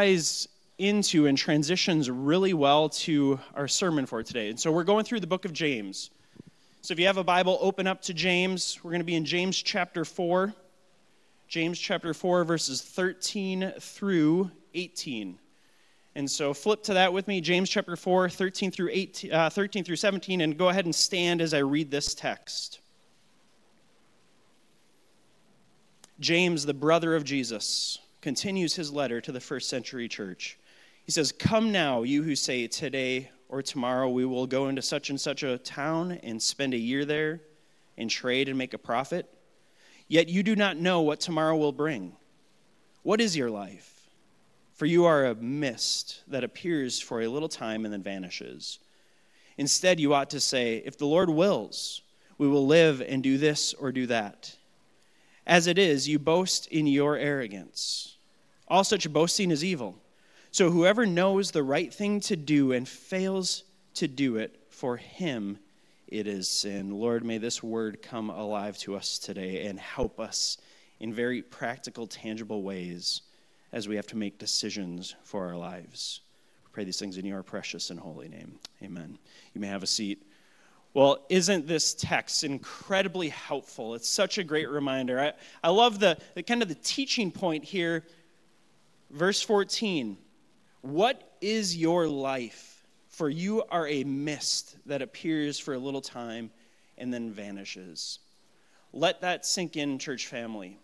ties into and transitions really well to our sermon for today. And so we're going through the book of James. So if you have a Bible, open up to James. We're going to be in James chapter 4. James chapter 4, verses 13 through 18. And so flip to that with me, James chapter 4, 13 through, 18, uh, 13 through 17, and go ahead and stand as I read this text. James, the brother of Jesus, continues his letter to the first century church. He says, Come now, you who say, Today or tomorrow we will go into such and such a town and spend a year there and trade and make a profit. Yet you do not know what tomorrow will bring. What is your life? For you are a mist that appears for a little time and then vanishes. Instead, you ought to say, If the Lord wills, we will live and do this or do that. As it is, you boast in your arrogance. All such boasting is evil. So whoever knows the right thing to do and fails to do it, for him it is sin. Lord, may this word come alive to us today and help us in very practical, tangible ways as we have to make decisions for our lives. We pray these things in your precious and holy name. Amen. You may have a seat. Well, isn't this text incredibly helpful? It's such a great reminder. I, I love the, the kind of the teaching point here. Verse 14 What is your life? For you are a mist that appears for a little time and then vanishes. Let that sink in, church family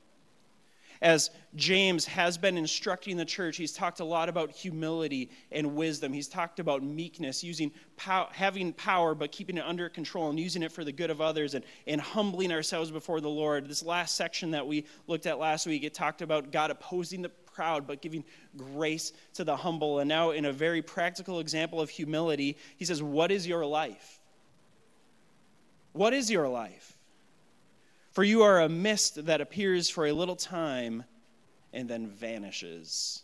as James has been instructing the church, he's talked a lot about humility and wisdom. He's talked about meekness, using pow- having power but keeping it under control and using it for the good of others and, and humbling ourselves before the Lord. This last section that we looked at last week, it talked about God opposing the proud but giving grace to the humble. And now, in a very practical example of humility, he says, What is your life? What is your life? For you are a mist that appears for a little time and then vanishes.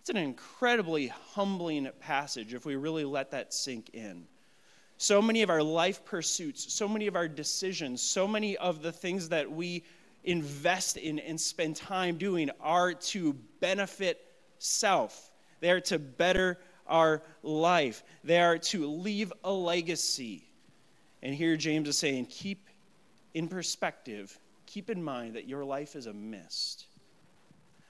It's an incredibly humbling passage if we really let that sink in. So many of our life pursuits, so many of our decisions, so many of the things that we invest in and spend time doing are to benefit self. They are to better our life. They are to leave a legacy. And here James is saying, keep in perspective, keep in mind that your life is a mist.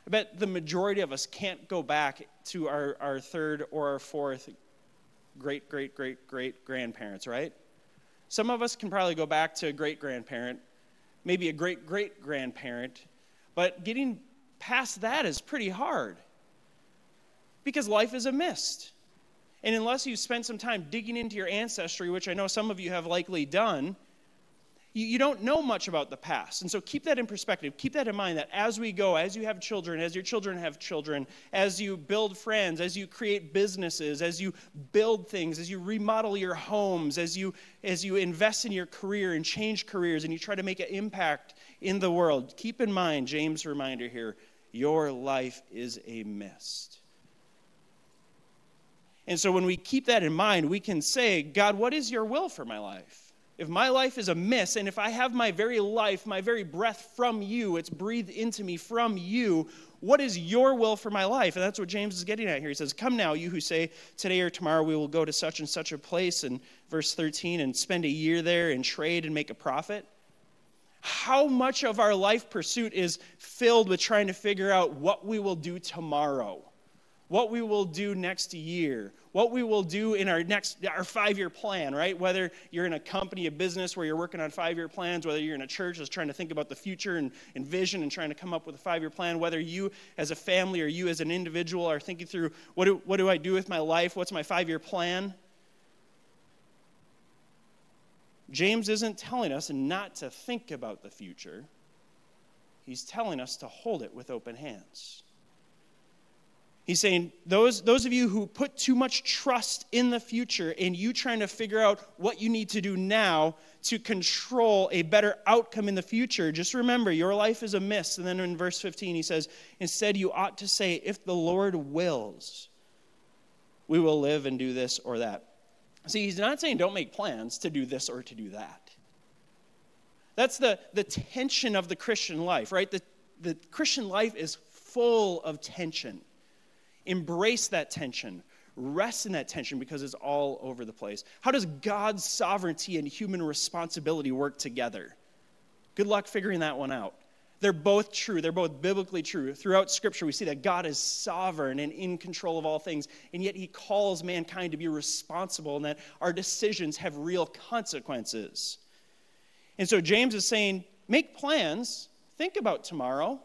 I bet the majority of us can't go back to our, our third or our fourth great, great, great, great grandparents, right? Some of us can probably go back to a great grandparent, maybe a great great grandparent, but getting past that is pretty hard because life is a mist. And unless you spend some time digging into your ancestry, which I know some of you have likely done, you, you don't know much about the past. And so keep that in perspective. Keep that in mind that as we go, as you have children, as your children have children, as you build friends, as you create businesses, as you build things, as you remodel your homes, as you, as you invest in your career and change careers and you try to make an impact in the world, keep in mind, James' reminder here your life is a mist. And so when we keep that in mind, we can say, God, what is your will for my life? If my life is a miss, and if I have my very life, my very breath from you, it's breathed into me from you, what is your will for my life? And that's what James is getting at here. He says, Come now, you who say, Today or tomorrow we will go to such and such a place, and verse 13, and spend a year there and trade and make a profit. How much of our life pursuit is filled with trying to figure out what we will do tomorrow? What we will do next year, what we will do in our next our five-year plan, right? Whether you're in a company, a business where you're working on five-year plans, whether you're in a church that's trying to think about the future and, and vision and trying to come up with a five-year plan, whether you as a family or you as an individual are thinking through what do, what do I do with my life? What's my five-year plan? James isn't telling us not to think about the future. He's telling us to hold it with open hands. He's saying, those, those of you who put too much trust in the future and you trying to figure out what you need to do now to control a better outcome in the future, just remember your life is a mist. And then in verse 15, he says, instead, you ought to say, if the Lord wills, we will live and do this or that. See, he's not saying don't make plans to do this or to do that. That's the, the tension of the Christian life, right? The, the Christian life is full of tension Embrace that tension. Rest in that tension because it's all over the place. How does God's sovereignty and human responsibility work together? Good luck figuring that one out. They're both true. They're both biblically true. Throughout Scripture, we see that God is sovereign and in control of all things, and yet He calls mankind to be responsible and that our decisions have real consequences. And so James is saying, make plans, think about tomorrow,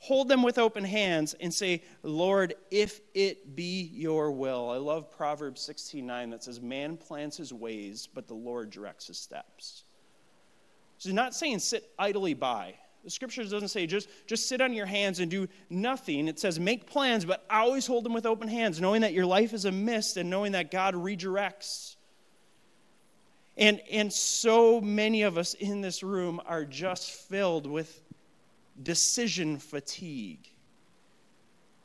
hold them with open hands, and say, Lord, if it be your will. I love Proverbs 16 9 that says, Man plans his ways, but the Lord directs his steps. So he's not saying sit idly by. The scriptures doesn't say just, just sit on your hands and do nothing. It says make plans, but always hold them with open hands, knowing that your life is a mist and knowing that God redirects. And, and so many of us in this room are just filled with decision fatigue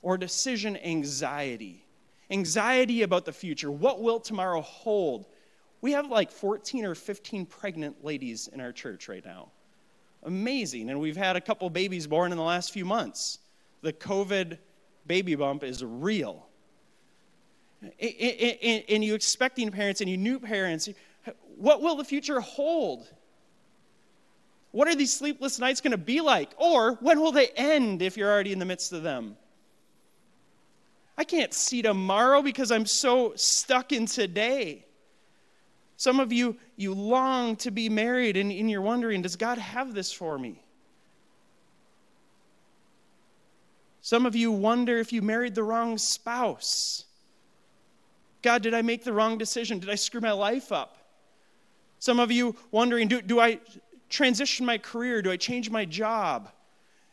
or decision anxiety. Anxiety about the future. What will tomorrow hold? We have like 14 or 15 pregnant ladies in our church right now amazing. And we've had a couple babies born in the last few months. The COVID baby bump is real. And you expecting parents and you new parents, what will the future hold? What are these sleepless nights going to be like? Or when will they end if you're already in the midst of them? I can't see tomorrow because I'm so stuck in today. Some of you, you long to be married and, and you're wondering, does God have this for me? Some of you wonder if you married the wrong spouse. God, did I make the wrong decision? Did I screw my life up? Some of you wondering, do, do I transition my career? Do I change my job?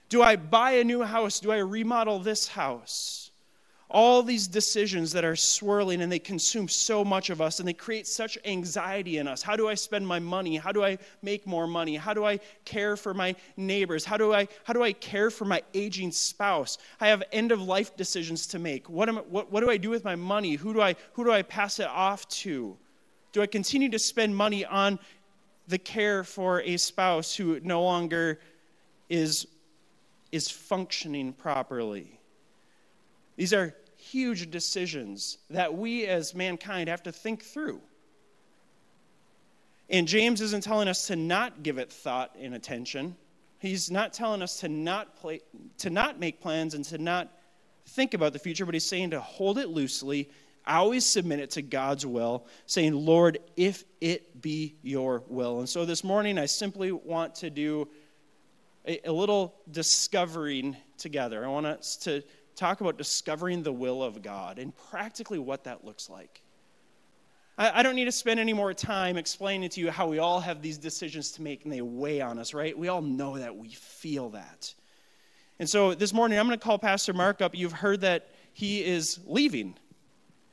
Do I buy a new house? Do I remodel this house? all these decisions that are swirling and they consume so much of us and they create such anxiety in us. How do I spend my money? How do I make more money? How do I care for my neighbors? How do I how do I care for my aging spouse? I have end of life decisions to make. What am what, what do I do with my money? Who do I who do I pass it off to? Do I continue to spend money on the care for a spouse who no longer is is functioning properly? These are huge decisions that we as mankind have to think through. And James isn't telling us to not give it thought and attention. He's not telling us to not play, to not make plans and to not think about the future, but he's saying to hold it loosely, always submit it to God's will, saying, "Lord, if it be your will." And so this morning I simply want to do a, a little discovering together. I want us to talk about discovering the will of God and practically what that looks like. I, I don't need to spend any more time explaining to you how we all have these decisions to make and they weigh on us, right? We all know that. We feel that. And so this morning, I'm going to call Pastor Mark up. You've heard that he is leaving.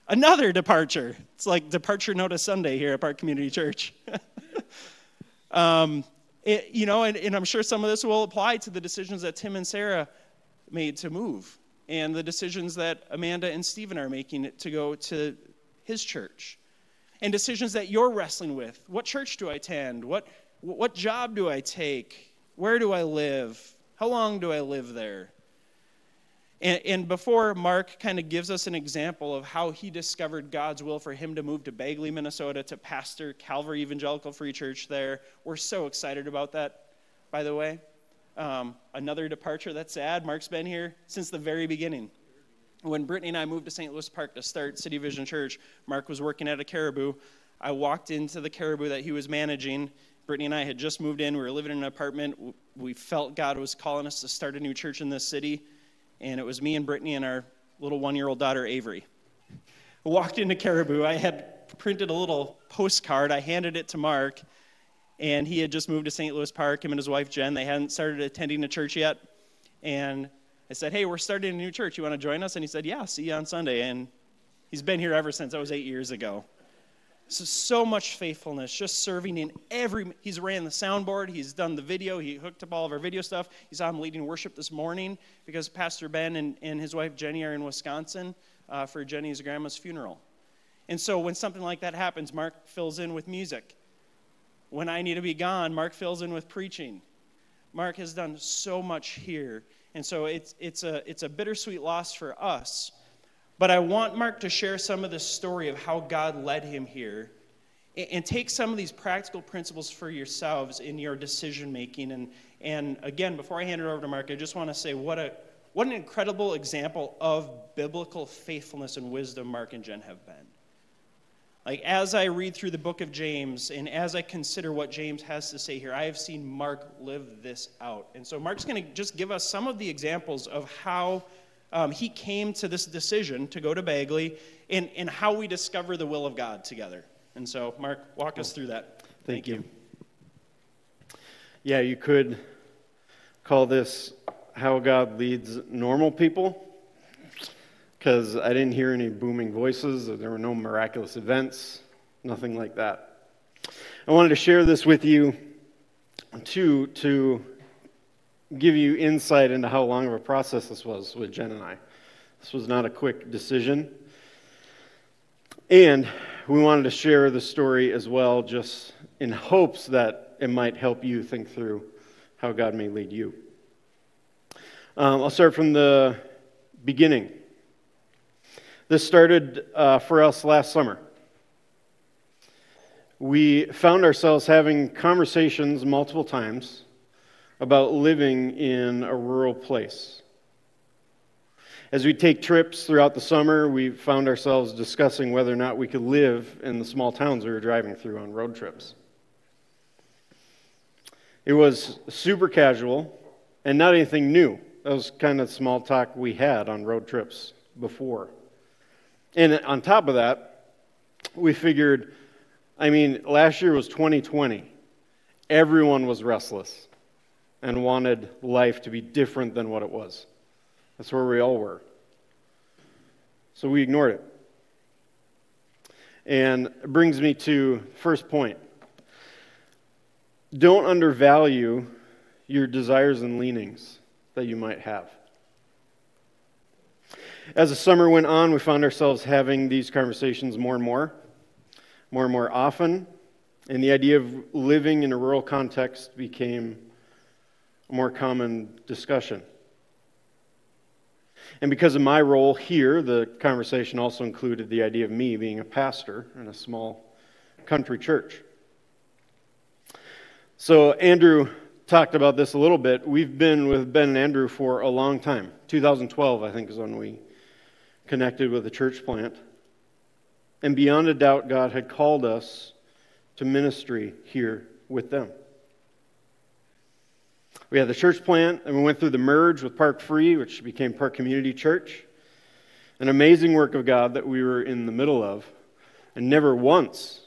Another departure. It's like departure notice Sunday here at Park Community Church. um, it, you know, and, and I'm sure some of this will apply to the decisions that Tim and Sarah made to move and the decisions that Amanda and Stephen are making to go to his church, and decisions that you're wrestling with. What church do I attend? What, what job do I take? Where do I live? How long do I live there? And, and before Mark kind of gives us an example of how he discovered God's will for him to move to Bagley, Minnesota, to pastor Calvary Evangelical Free Church there, we're so excited about that, by the way. Um, another departure that's sad. Mark's been here since the very beginning. When Brittany and I moved to St. Louis Park to start City Vision Church, Mark was working at a caribou. I walked into the caribou that he was managing. Brittany and I had just moved in. We were living in an apartment. We felt God was calling us to start a new church in this city. And it was me and Brittany and our little one year old daughter, Avery. I walked into Caribou. I had printed a little postcard. I handed it to Mark and he had just moved to St. Louis Park. Him and his wife Jen, they hadn't started attending a church yet, and I said, "Hey, we're starting a new church. You want to join us?" And he said, "Yeah, see you on Sunday." And he's been here ever since. That was eight years ago. So so much faithfulness, just serving in every. He's ran the soundboard. He's done the video. He hooked up all of our video stuff. Saw him leading worship this morning because Pastor Ben and, and his wife Jenny are in Wisconsin uh, for Jenny's grandma's funeral. And so when something like that happens, Mark fills in with music. When I need to be gone, Mark fills in with preaching. Mark has done so much here. And so it's, it's, a, it's a bittersweet loss for us. But I want Mark to share some of the story of how God led him here and take some of these practical principles for yourselves in your decision making. And, and again, before I hand it over to Mark, I just want to say what, a, what an incredible example of biblical faithfulness and wisdom Mark and Jen have been. Like, as I read through the book of James and as I consider what James has to say here, I have seen Mark live this out. And so, Mark's going to just give us some of the examples of how um, he came to this decision to go to Bagley and, and how we discover the will of God together. And so, Mark, walk us through that. Thank, Thank you. you. Yeah, you could call this How God Leads Normal People because I didn't hear any booming voices, there were no miraculous events, nothing like that. I wanted to share this with you, too, to give you insight into how long of a process this was with Jen and I. This was not a quick decision. And we wanted to share the story as well, just in hopes that it might help you think through how God may lead you. Um, I'll start from the beginning. This started uh, for us last summer. We found ourselves having conversations multiple times about living in a rural place. As we take trips throughout the summer, we found ourselves discussing whether or not we could live in the small towns we were driving through on road trips. It was super casual and not anything new. That was kind of small talk we had on road trips before. And on top of that, we figured, I mean, last year was 2020. Everyone was restless and wanted life to be different than what it was. That's where we all were. So we ignored it. And it brings me to first point. Don't undervalue your desires and leanings that you might have. As the summer went on, we found ourselves having these conversations more and more, more and more often, and the idea of living in a rural context became a more common discussion. And because of my role here, the conversation also included the idea of me being a pastor in a small country church. So, Andrew talked about this a little bit. We've been with Ben and Andrew for a long time. 2012, I think, is when we connected with a church plant. And beyond a doubt, God had called us to ministry here with them. We had the church plant, and we went through the merge with Park Free, which became Park Community Church. An amazing work of God that we were in the middle of. And never once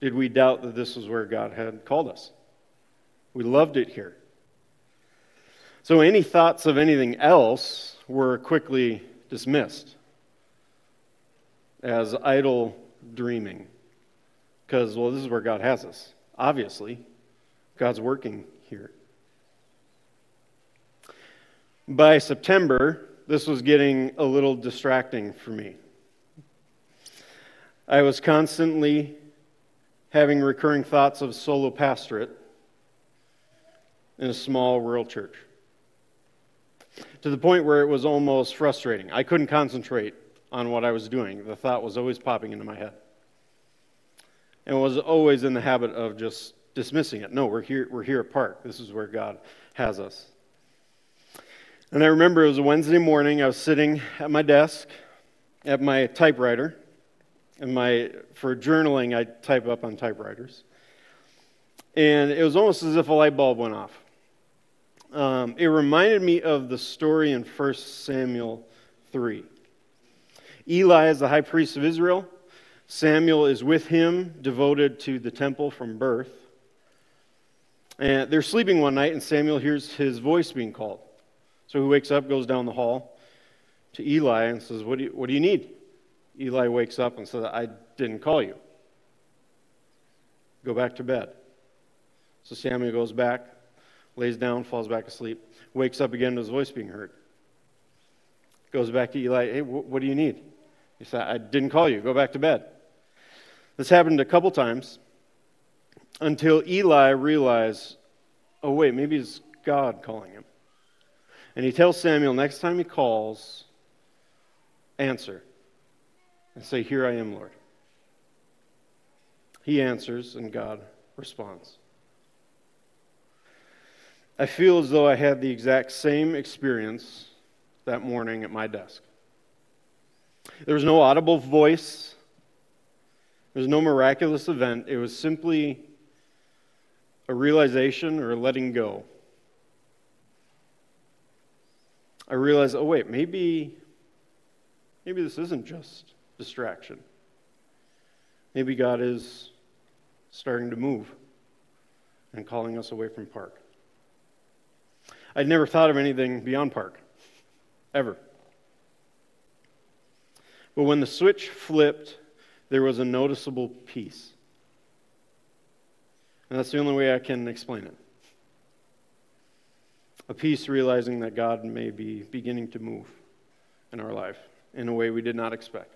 did we doubt that this was where God had called us. We loved it here. So any thoughts of anything else were quickly dismissed as idle dreaming. Because, well, this is where God has us. Obviously, God's working here. By September, this was getting a little distracting for me. I was constantly having recurring thoughts of solo pastorate in a small rural church to the point where it was almost frustrating. I couldn't concentrate on what I was doing. The thought was always popping into my head. And was always in the habit of just dismissing it. No, we're here, we're here at Park. This is where God has us. And I remember it was a Wednesday morning. I was sitting at my desk at my typewriter. And my, for journaling, I type up on typewriters. And it was almost as if a light bulb went off. Um, it reminded me of the story in 1 Samuel 3. Eli is the high priest of Israel. Samuel is with him, devoted to the temple from birth. And they're sleeping one night, and Samuel hears his voice being called. So he wakes up, goes down the hall to Eli, and says, What do you, what do you need? Eli wakes up and says, I didn't call you. Go back to bed. So Samuel goes back, lays down, falls back asleep, wakes up again to his voice being heard. Goes back to Eli, Hey, what do you need? He said, I didn't call you. Go back to bed. This happened a couple times until Eli realized, oh, wait, maybe it's God calling him. And he tells Samuel, next time he calls, answer. and say, Here I am, Lord. He answers, and God responds. I feel as though I had the exact same experience that morning at my desk. There was no audible voice, there was no miraculous event. It was simply a realization or a letting go. I realized, oh, wait, maybe, maybe this isn't just distraction. Maybe God is starting to move and calling us away from park. I'd never thought of anything beyond park, ever. But when the switch flipped, there was a noticeable peace. And that's the only way I can explain it. A peace realizing that God may be beginning to move in our life in a way we did not expect.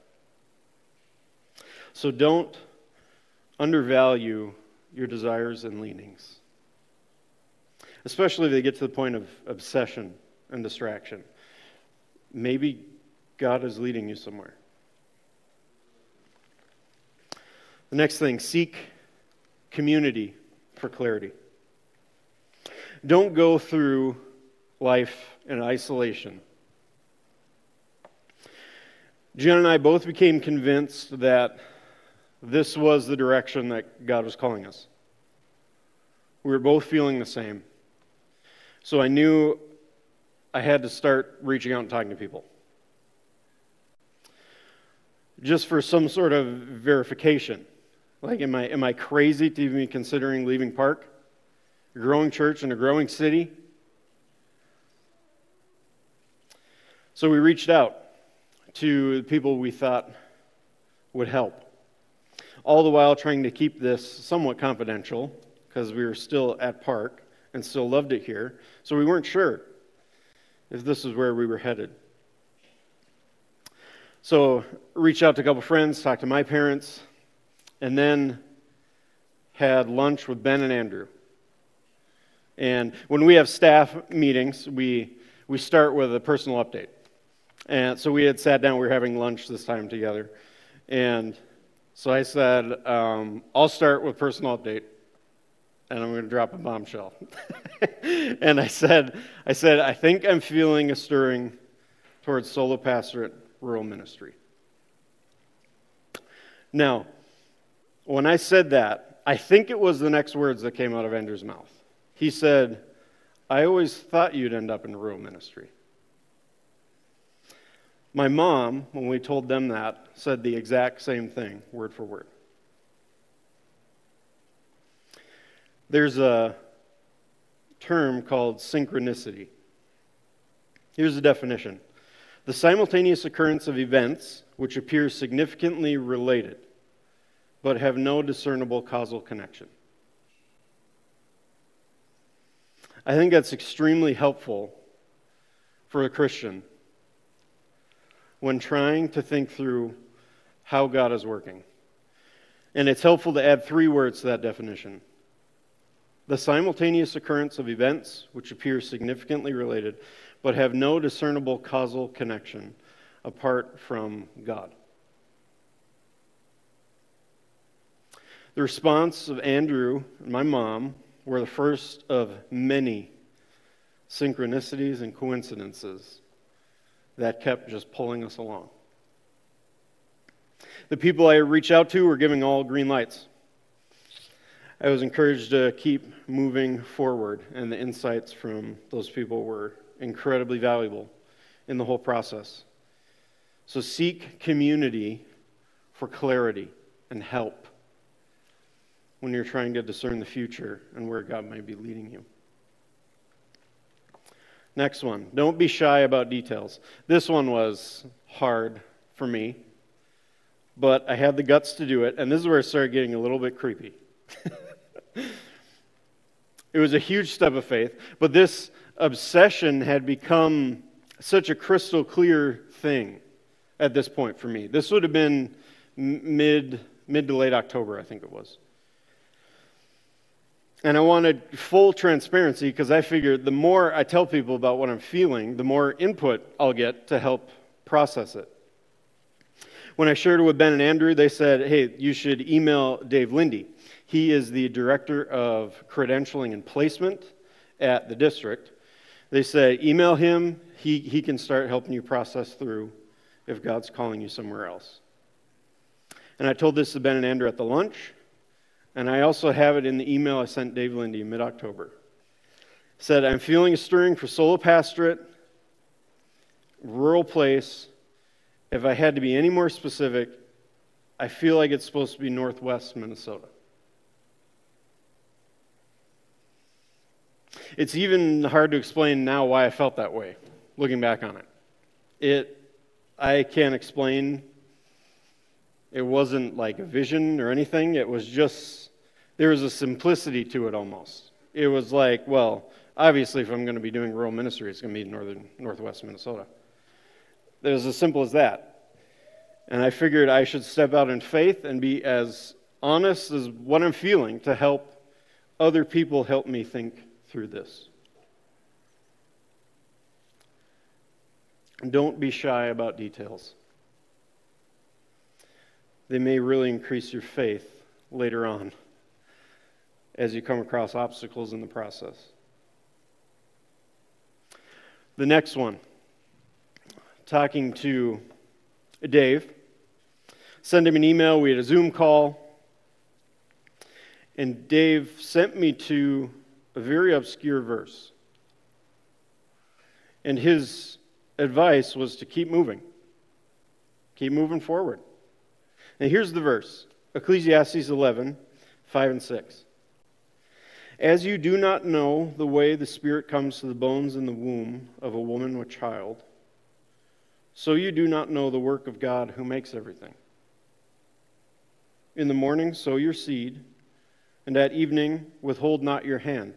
So don't undervalue your desires and leanings, especially if they get to the point of obsession and distraction. Maybe God is leading you somewhere. The next thing seek community for clarity. Don't go through life in isolation. Jen and I both became convinced that this was the direction that God was calling us. We were both feeling the same. So I knew I had to start reaching out and talking to people. Just for some sort of verification. Like, am I, am I crazy to even be considering leaving Park? A growing church in a growing city? So we reached out to the people we thought would help all the while trying to keep this somewhat confidential because we were still at Park and still loved it here. So we weren't sure if this is where we were headed. So reached out to a couple friends, talked to my parents, and then had lunch with Ben and Andrew. And when we have staff meetings, we, we start with a personal update. And so we had sat down, we were having lunch this time together. And so I said, um, I'll start with personal update, and I'm going to drop a bombshell. and I said, I said, I think I'm feeling a stirring towards solo pastorate rural ministry. Now, when I said that, I think it was the next words that came out of Andrew's mouth. He said, I always thought you'd end up in rural ministry. My mom, when we told them that, said the exact same thing, word for word. There's a term called synchronicity. Here's the definition the simultaneous occurrence of events which appear significantly related but have no discernible causal connection. I think that's extremely helpful for a Christian when trying to think through how God is working. And it's helpful to add three words to that definition the simultaneous occurrence of events which appear significantly related but have no discernible causal connection apart from God. The response of Andrew and my mom were the first of many synchronicities and coincidences that kept just pulling us along. The people I reached out to were giving all green lights. I was encouraged to keep moving forward, and the insights from those people were incredibly valuable in the whole process. So seek community for clarity and help when you're trying to discern the future and where God might be leading you. Next one. Don't be shy about details. This one was hard for me, but I had the guts to do it, and this is where it started getting a little bit creepy. it was a huge step of faith, but this obsession had become such a crystal clear thing at this point for me. This would have been mid mid to late October, I think it was. And I wanted full transparency because I figured the more I tell people about what I'm feeling, the more input I'll get to help process it. When I shared it with Ben and Andrew, they said, hey, you should email Dave Lindy. He is the director of credentialing and placement at the district. They said, email him. He, he can start helping you process through if God's calling you somewhere else. And I told this to Ben and Andrew at the lunch, and I also have it in the email I sent Dave Lindy in mid October. Said, I'm feeling a stirring for solo pastorate, rural place. If I had to be any more specific, I feel like it's supposed to be northwest Minnesota. It's even hard to explain now why I felt that way, looking back on it. It I can't explain. It wasn't like a vision or anything. It was just, there was a simplicity to it almost. It was like, well, obviously, if I'm going to be doing rural ministry, it's going to be in northern, northwest Minnesota. It was as simple as that. And I figured I should step out in faith and be as honest as what I'm feeling to help other people help me think through this. Don't be shy about details. They may really increase your faith later on as you come across obstacles in the process. The next one, talking to Dave, send him an email. We had a Zoom call. And Dave sent me to a very obscure verse. And his advice was to keep moving, keep moving forward. And here's the verse Ecclesiastes 11, 5 and 6. As you do not know the way the Spirit comes to the bones in the womb of a woman with child, so you do not know the work of God who makes everything. In the morning, sow your seed, and at evening, withhold not your hand,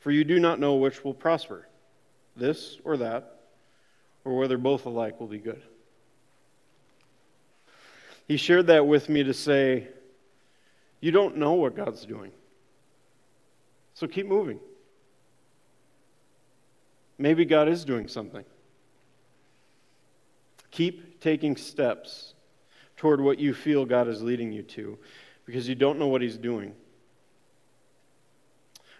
for you do not know which will prosper, this or that or whether both alike will be good. He shared that with me to say, You don't know what God's doing. So keep moving. Maybe God is doing something. Keep taking steps toward what you feel God is leading you to because you don't know what He's doing.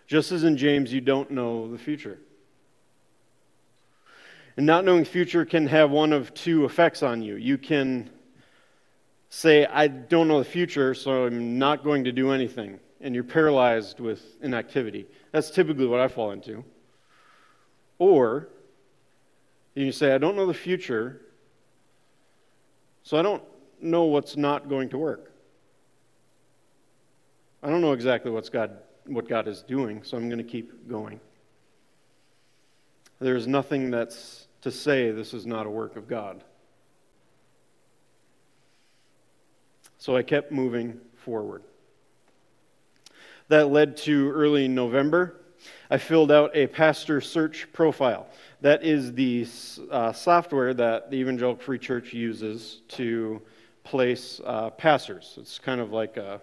Just as in James, you don't know the future. And not knowing future can have one of two effects on you. You can say, I don't know the future, so I'm not going to do anything. And you're paralyzed with inactivity. That's typically what I fall into. Or you say, I don't know the future, so I don't know what's not going to work. I don't know exactly what's God, what God is doing, so I'm going to keep going. There's nothing that's to say this is not a work of God. So I kept moving forward. That led to early November. I filled out a pastor search profile. That is the uh, software that the Evangelical Free Church uses to place uh, pastors. It's kind of like a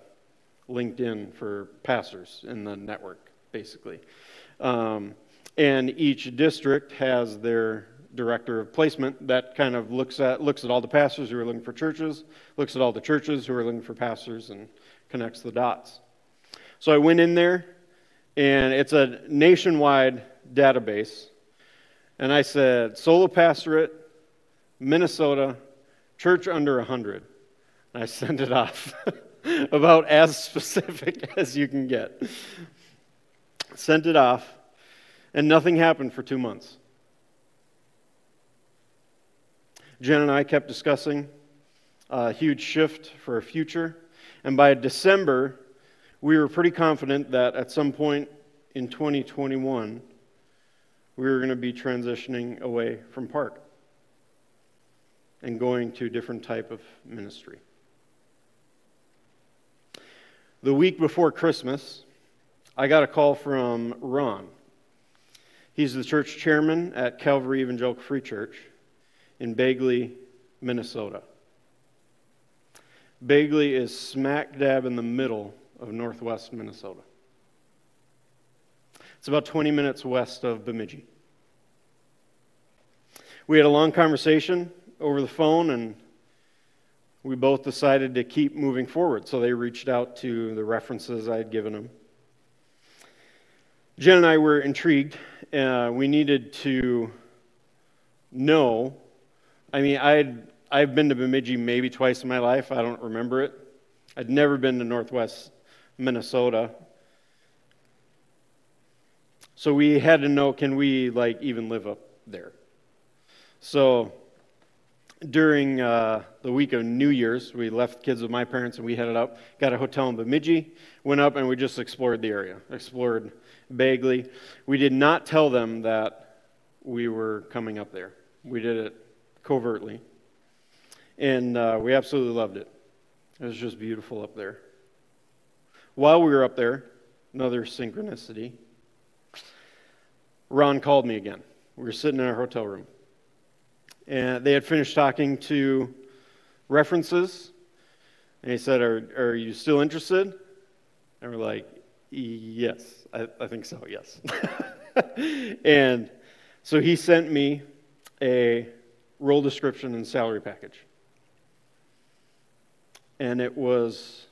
LinkedIn for pastors in the network, basically. Um, and each district has their director of placement that kind of looks at looks at all the pastors who are looking for churches, looks at all the churches who are looking for pastors, and connects the dots. So I went in there, and it's a nationwide database, and I said solo pastorate, Minnesota, church under hundred. And I sent it off about as specific as you can get. Sent it off, and nothing happened for two months. Jen and I kept discussing a huge shift for a future. And by December, we were pretty confident that at some point in 2021, we were going to be transitioning away from Park and going to a different type of ministry. The week before Christmas, I got a call from Ron. He's the church chairman at Calvary Evangelical Free Church in Bagley, Minnesota. Bagley is smack dab in the middle of northwest Minnesota. It's about 20 minutes west of Bemidji. We had a long conversation over the phone, and we both decided to keep moving forward. So they reached out to the references I had given them. Jen and I were intrigued. Uh, we needed to know. I mean, I'd, I've been to Bemidji maybe twice in my life. I don't remember it. I'd never been to Northwest Minnesota. So we had to know can we like even live up there? So during uh, the week of New Year's, we left kids with my parents and we headed up, got a hotel in Bemidji, went up and we just explored the area, explored Bagley. We did not tell them that we were coming up there. We did it covertly. And uh, we absolutely loved it. It was just beautiful up there. While we were up there, another synchronicity, Ron called me again. We were sitting in our hotel room. And they had finished talking to references. And he said, Are, are you still interested? And we're like, Yes, I, I think so, yes. and so he sent me a role description and salary package. And it was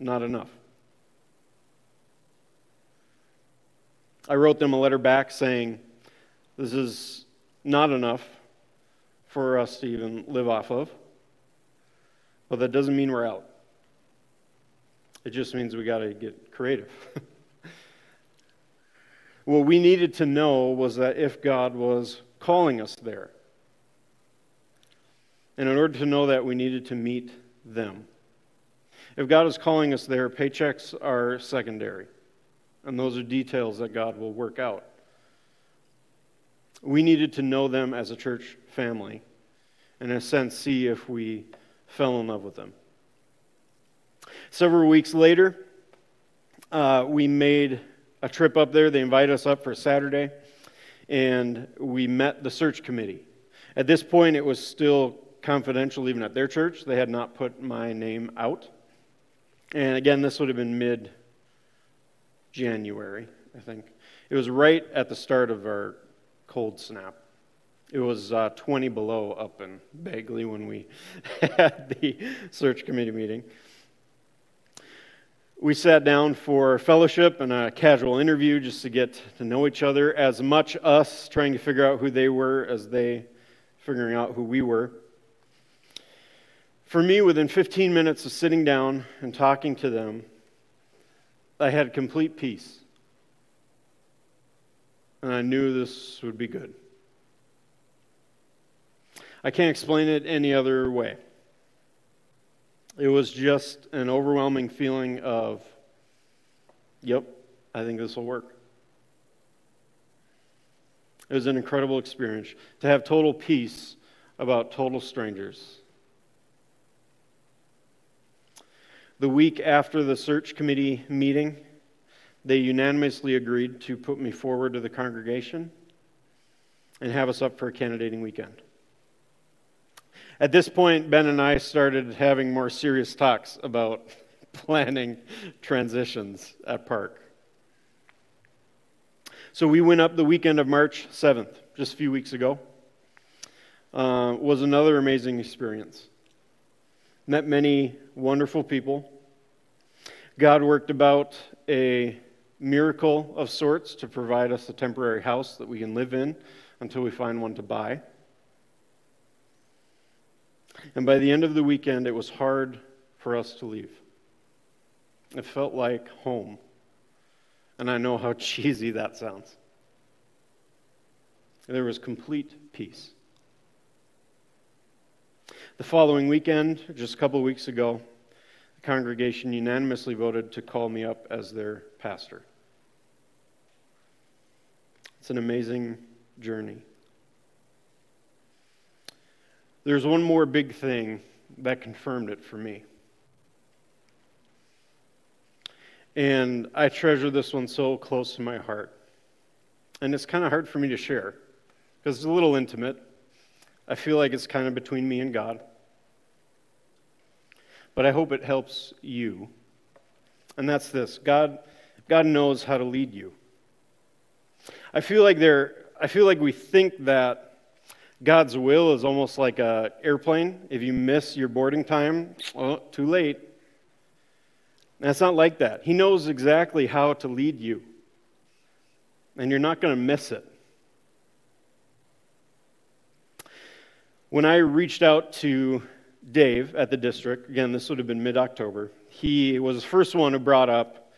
not enough. I wrote them a letter back saying, This is not enough for us to even live off of, but that doesn't mean we're out. It just means we got to get creative. what we needed to know was that if God was calling us there, and in order to know that, we needed to meet them. If God is calling us there, paychecks are secondary. And those are details that God will work out. We needed to know them as a church family, and in a sense, see if we fell in love with them. Several weeks later, uh, we made a trip up there. They invited us up for Saturday, and we met the search committee. At this point, it was still confidential, even at their church. They had not put my name out. And again, this would have been mid January, I think. It was right at the start of our cold snap. It was uh, 20 below up in Bagley when we had the search committee meeting. We sat down for fellowship and a casual interview just to get to know each other, as much us trying to figure out who they were as they figuring out who we were. For me, within 15 minutes of sitting down and talking to them, I had complete peace. And I knew this would be good. I can't explain it any other way. It was just an overwhelming feeling of, yep, I think this will work. It was an incredible experience to have total peace about total strangers. The week after the search committee meeting, they unanimously agreed to put me forward to the congregation and have us up for a candidating weekend. At this point, Ben and I started having more serious talks about planning transitions at Park. So we went up the weekend of March 7th, just a few weeks ago. Uh, was another amazing experience. Met many wonderful people. God worked about a miracle of sorts to provide us a temporary house that we can live in until we find one to buy. And by the end of the weekend, it was hard for us to leave. It felt like home. And I know how cheesy that sounds. There was complete peace. The following weekend, just a couple of weeks ago, the congregation unanimously voted to call me up as their pastor. It's an amazing journey. There's one more big thing that confirmed it for me. And I treasure this one so close to my heart. And it's kind of hard for me to share because it's a little intimate. I feel like it's kind of between me and God. But I hope it helps you. And that's this God, God knows how to lead you. I feel like there I feel like we think that God's will is almost like an airplane. If you miss your boarding time, oh, too late. That's not like that. He knows exactly how to lead you, and you're not going to miss it. When I reached out to Dave at the district, again, this would have been mid October, he was the first one who brought up.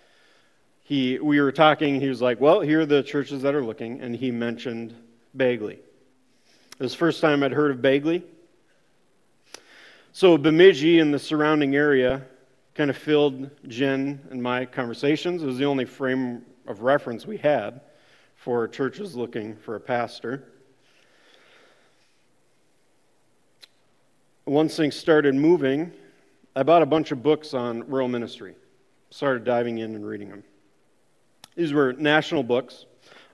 He, we were talking, he was like, Well, here are the churches that are looking, and he mentioned Bagley. It was the first time I'd heard of Bagley. So Bemidji and the surrounding area kind of filled Jen and my conversations. It was the only frame of reference we had for churches looking for a pastor. Once things started moving, I bought a bunch of books on rural ministry, started diving in and reading them. These were national books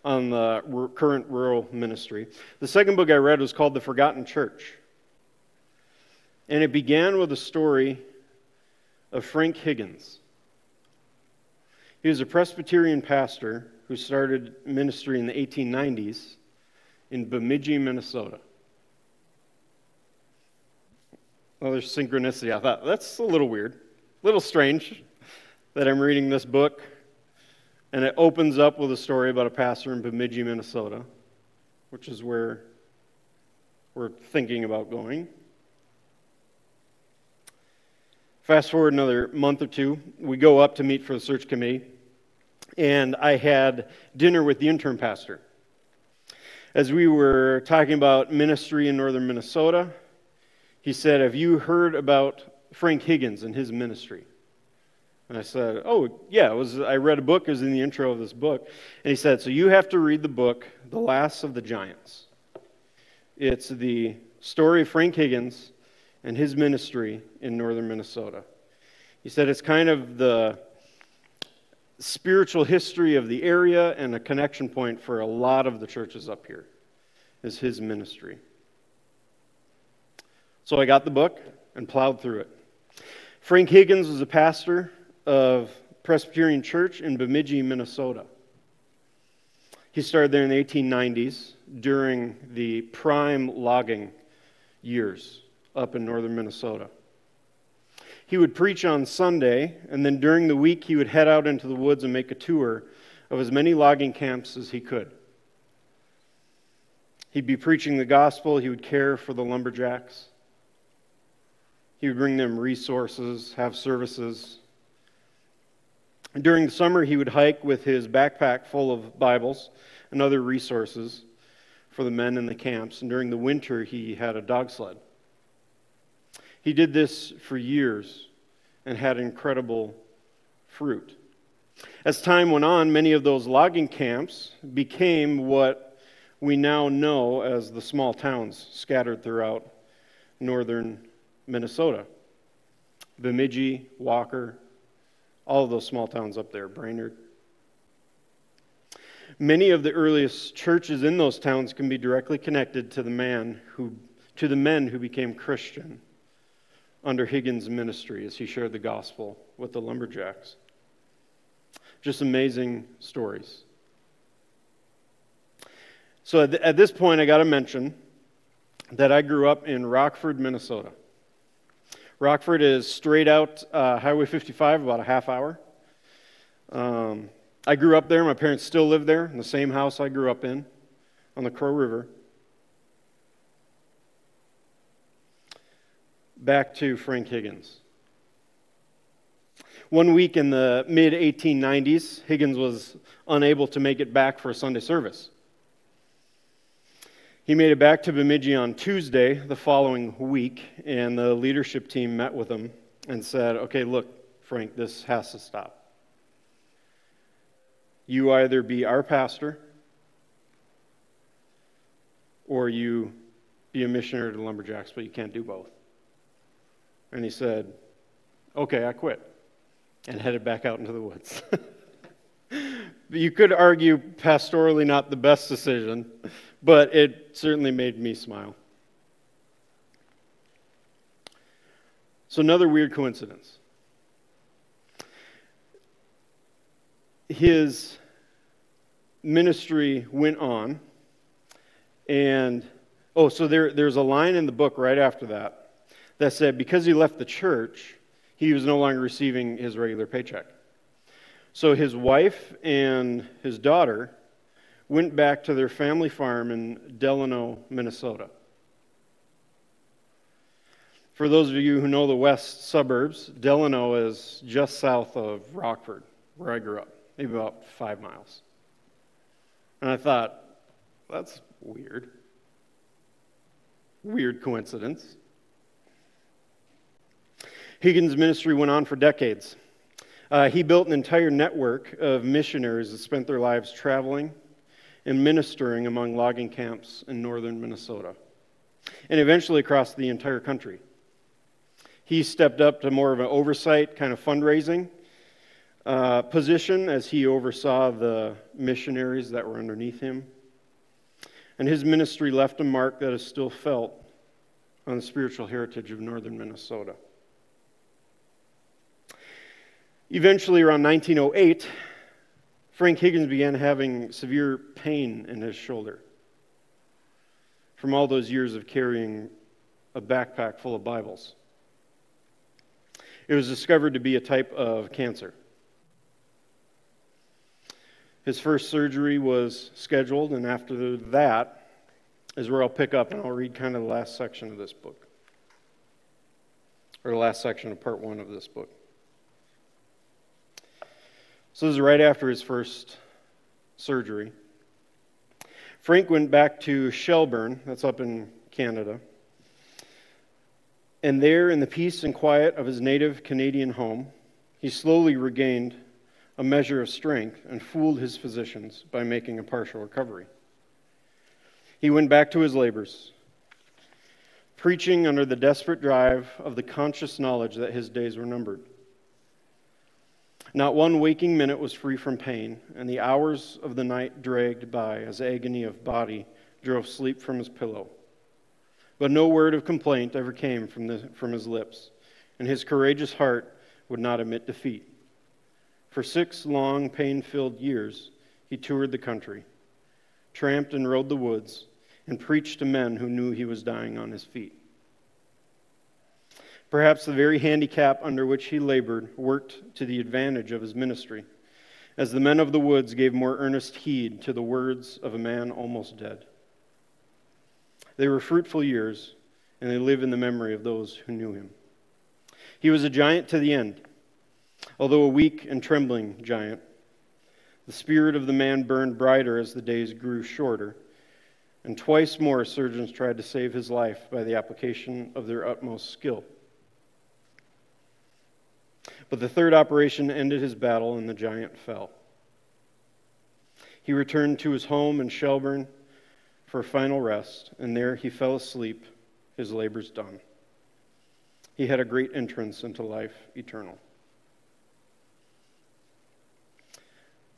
on the current rural ministry. The second book I read was called The Forgotten Church. And it began with a story of Frank Higgins. He was a Presbyterian pastor who started ministry in the 1890s in Bemidji, Minnesota. Well, there's synchronicity. I thought that's a little weird, a little strange that I'm reading this book and it opens up with a story about a pastor in Bemidji, Minnesota, which is where we're thinking about going. Fast forward another month or two, we go up to meet for the search committee, and I had dinner with the interim pastor. As we were talking about ministry in northern Minnesota, he said, Have you heard about Frank Higgins and his ministry? And I said, Oh, yeah, it was, I read a book, it was in the intro of this book. And he said, So you have to read the book, The Last of the Giants. It's the story of Frank Higgins and his ministry in northern Minnesota. He said it's kind of the spiritual history of the area and a connection point for a lot of the churches up here is his ministry. So I got the book and plowed through it. Frank Higgins was a pastor of Presbyterian Church in Bemidji, Minnesota. He started there in the 1890s during the prime logging years up in northern Minnesota. He would preach on Sunday, and then during the week, he would head out into the woods and make a tour of as many logging camps as he could. He'd be preaching the gospel, he would care for the lumberjacks, he would bring them resources, have services, during the summer, he would hike with his backpack full of Bibles and other resources for the men in the camps. And during the winter, he had a dog sled. He did this for years and had incredible fruit. As time went on, many of those logging camps became what we now know as the small towns scattered throughout northern Minnesota Bemidji, Walker, all of those small towns up there, Brainerd. Many of the earliest churches in those towns can be directly connected to the man who to the men who became Christian under Higgins' ministry as he shared the gospel with the lumberjacks. Just amazing stories. So at, at this point, I got to mention that I grew up in Rockford, Minnesota. Rockford is straight out uh, Highway 55, about a half hour. Um, I grew up there. My parents still live there in the same house I grew up in on the Crow River. Back to Frank Higgins. One week in the mid 1890s, Higgins was unable to make it back for a Sunday service. He made it back to Bemidji on Tuesday the following week, and the leadership team met with him and said, Okay, look, Frank, this has to stop. You either be our pastor or you be a missionary to lumberjacks, but you can't do both. And he said, Okay, I quit, and headed back out into the woods. you could argue pastorally not the best decision, but it certainly made me smile. So, another weird coincidence. His ministry went on, and Oh, so there, there's a line in the book right after that that said because he left the church, he was no longer receiving his regular paycheck. So his wife and his daughter went back to their family farm in Delano, Minnesota. For those of you who know the west suburbs, Delano is just south of Rockford, where I grew up, maybe about five miles. And I thought, that's weird. Weird coincidence. Higgins' ministry went on for decades. Uh, he built an entire network of missionaries that spent their lives traveling and ministering among logging camps in northern Minnesota and eventually across the entire country. He stepped up to more of an oversight kind of fundraising uh, position as he oversaw the missionaries that were underneath him. And his ministry left a mark that is still felt on the spiritual heritage of northern Minnesota. Eventually, around 1908, Frank Higgins began having severe pain in his shoulder from all those years of carrying a backpack full of Bibles. It was discovered to be a type of cancer. His first surgery was scheduled, and after that is where I'll pick up and I'll read kind of the last section of this book, or the last section of part one of this book. So this is right after his first surgery. Frank went back to Shelburne, that's up in Canada. And there, in the peace and quiet of his native Canadian home, he slowly regained a measure of strength and fooled his physicians by making a partial recovery. He went back to his labors, preaching under the desperate drive of the conscious knowledge that his days were numbered. Not one waking minute was free from pain, and the hours of the night dragged by as agony of body drove sleep from his pillow. But no word of complaint ever came from, the, from his lips, and his courageous heart would not admit defeat. For six long, pain filled years, he toured the country, tramped and rode the woods, and preached to men who knew he was dying on his feet. Perhaps the very handicap under which he labored worked to the advantage of his ministry, as the men of the woods gave more earnest heed to the words of a man almost dead. They were fruitful years, and they live in the memory of those who knew him. He was a giant to the end, although a weak and trembling giant. The spirit of the man burned brighter as the days grew shorter, and twice more surgeons tried to save his life by the application of their utmost skill. But the third operation ended his battle, and the giant fell. He returned to his home in Shelburne for final rest, and there he fell asleep, his labors done. He had a great entrance into life eternal.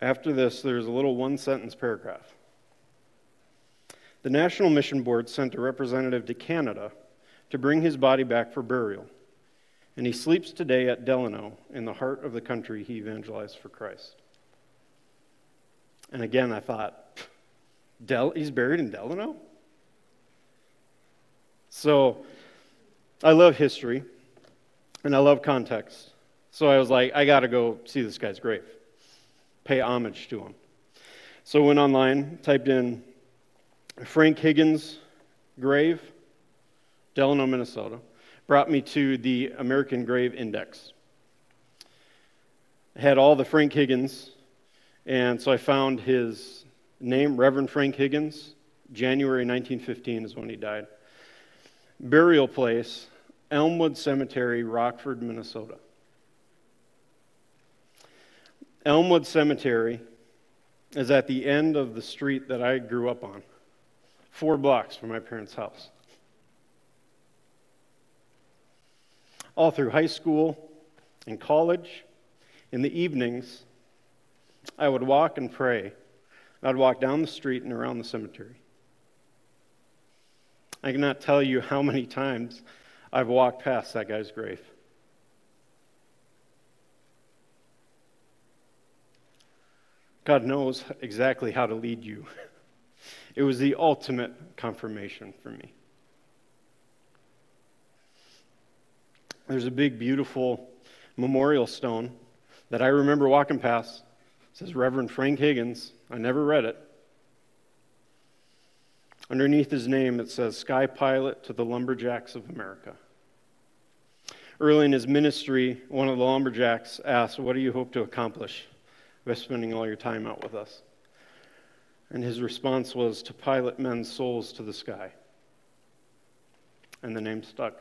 After this, there's a little one sentence paragraph. The National Mission Board sent a representative to Canada to bring his body back for burial, and he sleeps today at Delano in the heart of the country he evangelized for Christ. And again, I thought, Del- he's buried in Delano? So I love history and I love context. So I was like, I got to go see this guy's grave, pay homage to him. So I went online, typed in Frank Higgins grave, Delano, Minnesota, brought me to the American Grave Index. It had all the Frank Higgins, and so I found his Name Reverend Frank Higgins. January 1915 is when he died. Burial place Elmwood Cemetery, Rockford, Minnesota. Elmwood Cemetery is at the end of the street that I grew up on, four blocks from my parents' house. All through high school and college, in the evenings, I would walk and pray I'd walk down the street and around the cemetery. I cannot tell you how many times I've walked past that guy's grave. God knows exactly how to lead you It was the ultimate confirmation for me. There's a big, beautiful memorial stone that I remember walking past. It says Reverend Frank Higgins. I never read it. Underneath his name, it says Sky Pilot to the Lumberjacks of America. Early in his ministry, one of the lumberjacks asked, What do you hope to accomplish by spending all your time out with us? And his response was, To pilot men's souls to the sky. And the name stuck.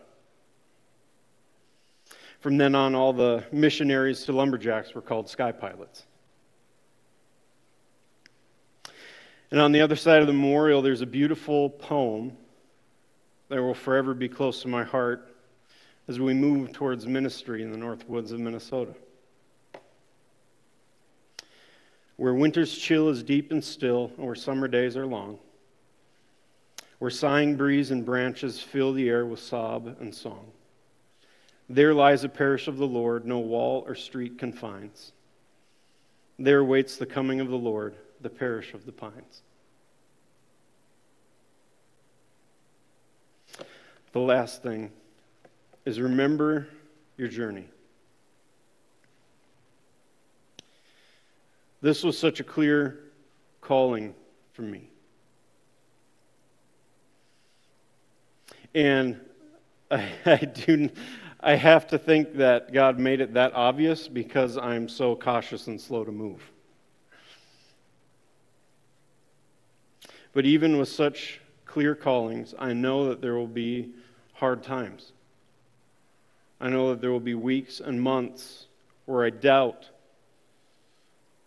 From then on, all the missionaries to lumberjacks were called sky pilots. And on the other side of the memorial, there's a beautiful poem that will forever be close to my heart as we move towards ministry in the North Woods of Minnesota. Where winter's chill is deep and still, and where summer days are long, where sighing breeze and branches fill the air with sob and song. There lies a parish of the Lord, no wall or street confines. There waits the coming of the Lord, the parish of the pines. The last thing is remember your journey. This was such a clear calling for me. And I, I, do I have to think that God made it that obvious because I'm so cautious and slow to move. But even with such clear callings, I know that there will be hard times. I know that there will be weeks and months where I doubt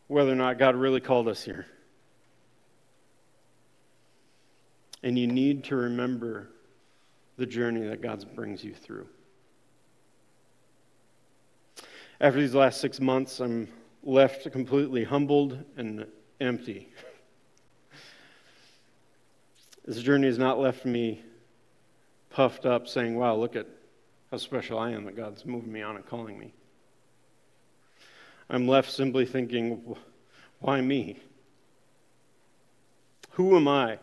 whether or not God really called us here. And you need to remember the journey that God brings you through. After these last six months, I'm left completely humbled and empty. This journey has not left me puffed up saying, wow, look at how special I am that God's moving me on and calling me. I'm left simply thinking, why me? Who am I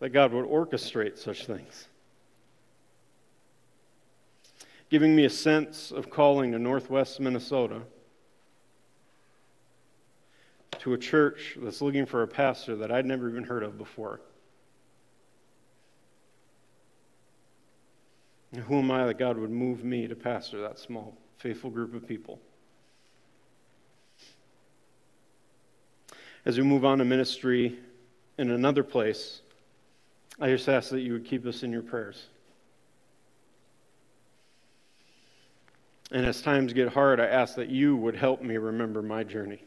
that God would orchestrate such things? Giving me a sense of calling to Northwest Minnesota to a church that's looking for a pastor that I'd never even heard of before. Who am I that God would move me to pastor that small, faithful group of people? As we move on to ministry in another place, I just ask that you would keep us in your prayers. And as times get hard, I ask that you would help me remember my journey.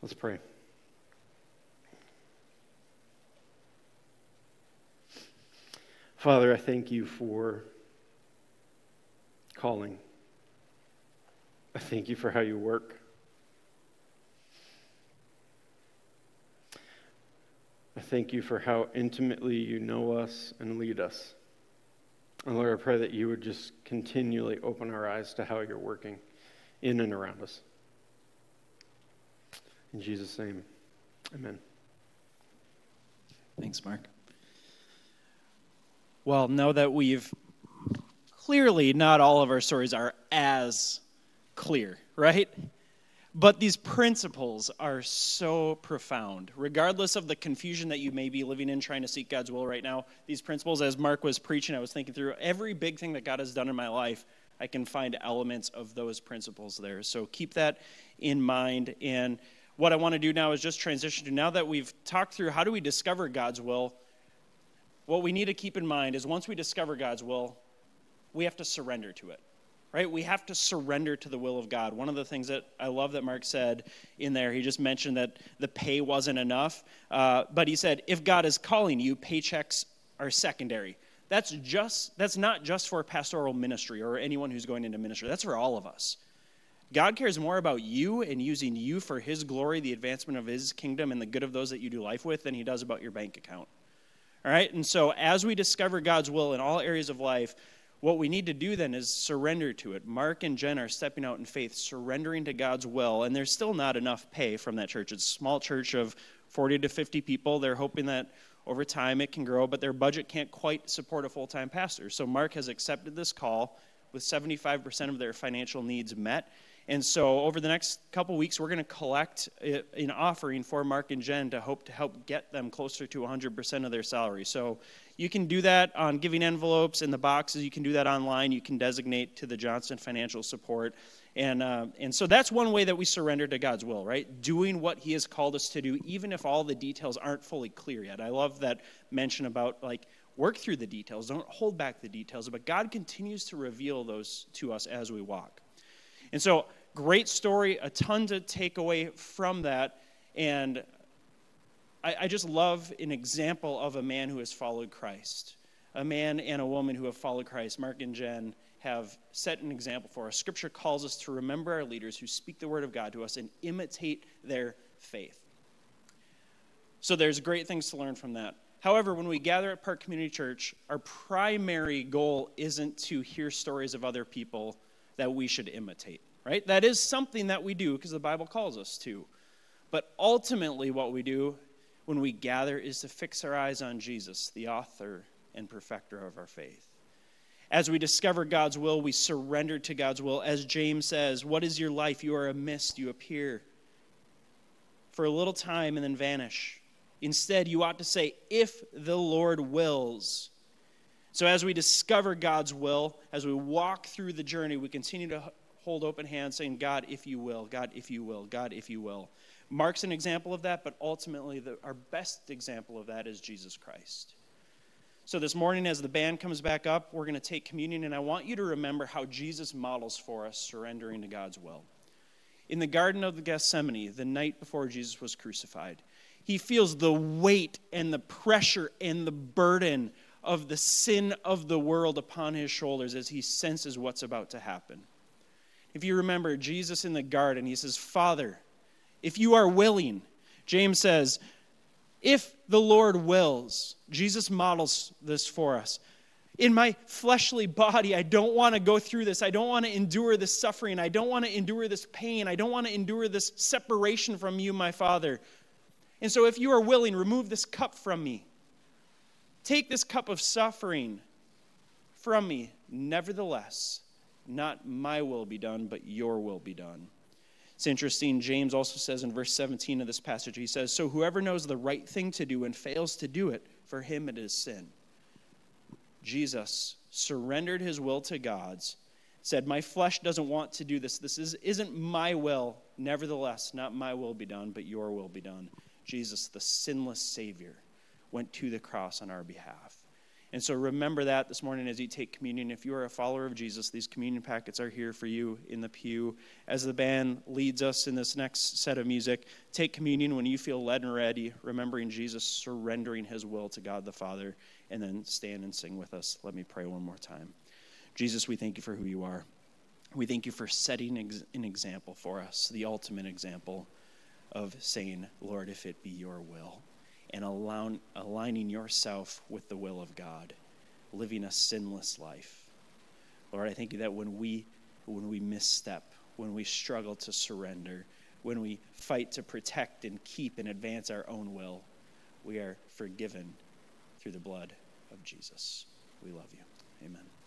Let's pray. Father, I thank you for calling. I thank you for how you work. I thank you for how intimately you know us and lead us. And Lord, I pray that you would just continually open our eyes to how you're working in and around us. In Jesus' name, amen. Thanks, Mark. Well, now that we've clearly not all of our stories are as clear, right? But these principles are so profound. Regardless of the confusion that you may be living in trying to seek God's will right now, these principles, as Mark was preaching, I was thinking through every big thing that God has done in my life, I can find elements of those principles there. So keep that in mind. And what I want to do now is just transition to now that we've talked through how do we discover God's will, what we need to keep in mind is once we discover God's will, we have to surrender to it. Right? We have to surrender to the will of God. One of the things that I love that Mark said in there, he just mentioned that the pay wasn't enough. Uh, but he said, if God is calling you, paychecks are secondary. That's just that's not just for pastoral ministry or anyone who's going into ministry. That's for all of us. God cares more about you and using you for His glory, the advancement of His kingdom, and the good of those that you do life with than He does about your bank account. All right? And so as we discover God's will in all areas of life, what we need to do then is surrender to it. Mark and Jen are stepping out in faith, surrendering to God's will, and there's still not enough pay from that church. It's a small church of 40 to 50 people. They're hoping that over time it can grow, but their budget can't quite support a full time pastor. So Mark has accepted this call with 75% of their financial needs met. And so over the next couple weeks, we're going to collect an offering for Mark and Jen to hope to help get them closer to 100% of their salary. So you can do that on giving envelopes in the boxes. You can do that online. You can designate to the Johnson Financial Support. And, uh, and so that's one way that we surrender to God's will, right? Doing what He has called us to do, even if all the details aren't fully clear yet. I love that mention about like work through the details, don't hold back the details, but God continues to reveal those to us as we walk. And so, great story, a ton to take away from that. And I, I just love an example of a man who has followed Christ, a man and a woman who have followed Christ. Mark and Jen have set an example for us. Scripture calls us to remember our leaders who speak the word of God to us and imitate their faith. So there's great things to learn from that. However, when we gather at Park Community Church, our primary goal isn't to hear stories of other people that we should imitate, right? That is something that we do because the Bible calls us to. But ultimately, what we do when we gather is to fix our eyes on Jesus, the author and perfecter of our faith. As we discover God's will, we surrender to God's will. As James says, What is your life? You are a mist, you appear for a little time and then vanish. Instead, you ought to say, If the Lord wills. So, as we discover God's will, as we walk through the journey, we continue to hold open hands saying, God, if you will, God, if you will, God, if you will. Mark's an example of that, but ultimately, the, our best example of that is Jesus Christ. So, this morning, as the band comes back up, we're going to take communion, and I want you to remember how Jesus models for us surrendering to God's will. In the Garden of the Gethsemane, the night before Jesus was crucified, he feels the weight and the pressure and the burden of the sin of the world upon his shoulders as he senses what's about to happen. If you remember Jesus in the garden, he says, Father, if you are willing, James says, if the Lord wills, Jesus models this for us. In my fleshly body, I don't want to go through this. I don't want to endure this suffering. I don't want to endure this pain. I don't want to endure this separation from you, my Father. And so, if you are willing, remove this cup from me. Take this cup of suffering from me. Nevertheless, not my will be done, but your will be done. It's interesting. James also says in verse 17 of this passage, he says, So whoever knows the right thing to do and fails to do it, for him it is sin. Jesus surrendered his will to God's, said, My flesh doesn't want to do this. This is, isn't my will. Nevertheless, not my will be done, but your will be done. Jesus, the sinless Savior, went to the cross on our behalf. And so remember that this morning as you take communion. If you are a follower of Jesus, these communion packets are here for you in the pew. As the band leads us in this next set of music, take communion when you feel led and ready, remembering Jesus surrendering his will to God the Father, and then stand and sing with us. Let me pray one more time. Jesus, we thank you for who you are. We thank you for setting an example for us, the ultimate example of saying, Lord, if it be your will and aligning yourself with the will of God, living a sinless life. Lord, I thank you that when we when we misstep, when we struggle to surrender, when we fight to protect and keep and advance our own will, we are forgiven through the blood of Jesus. We love you. Amen.